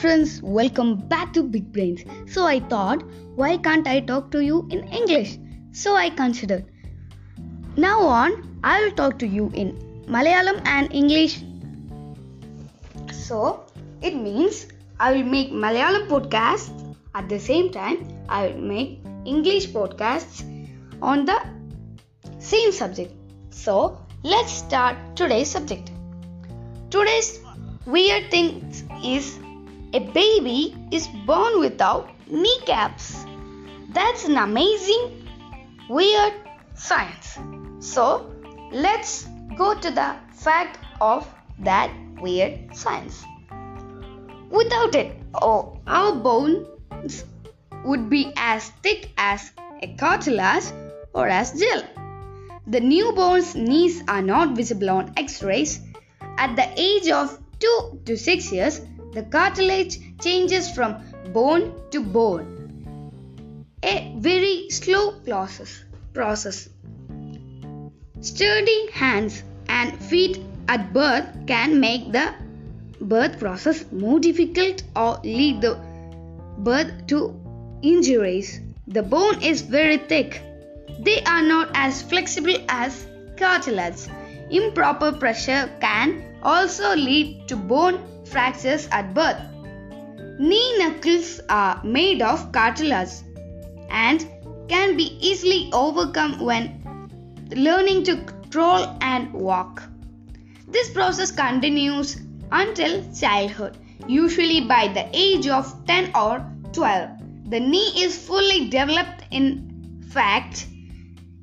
friends, welcome back to Big Brains. So I thought, why can't I talk to you in English? So I considered. Now on, I will talk to you in Malayalam and English. So it means I will make Malayalam podcasts at the same time I will make English podcasts on the same subject. So let's start today's subject. Today's weird thing is a baby is born without kneecaps. That's an amazing, weird science. So, let's go to the fact of that weird science. Without it, oh, our bones would be as thick as a cartilage or as gel. The newborn's knees are not visible on x rays. At the age of 2 to 6 years, the cartilage changes from bone to bone. A very slow process. Sturdy hands and feet at birth can make the birth process more difficult or lead the birth to injuries. The bone is very thick. They are not as flexible as cartilage. Improper pressure can also lead to bone fractures at birth. Knee knuckles are made of cartilage and can be easily overcome when learning to crawl and walk. This process continues until childhood, usually by the age of 10 or 12. The knee is fully developed. In fact,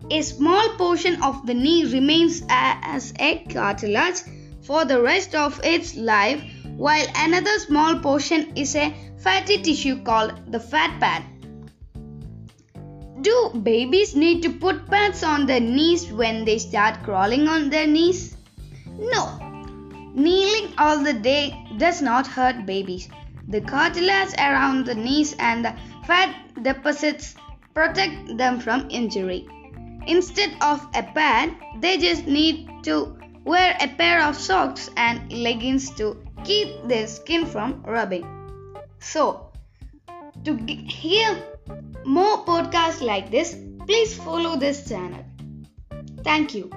a small portion of the knee remains as a cartilage for the rest of its life while another small portion is a fatty tissue called the fat pad. Do babies need to put pads on their knees when they start crawling on their knees? No. Kneeling all the day does not hurt babies. The cartilage around the knees and the fat deposits protect them from injury. Instead of a pad, they just need to wear a pair of socks and leggings to keep their skin from rubbing. So, to hear more podcasts like this, please follow this channel. Thank you.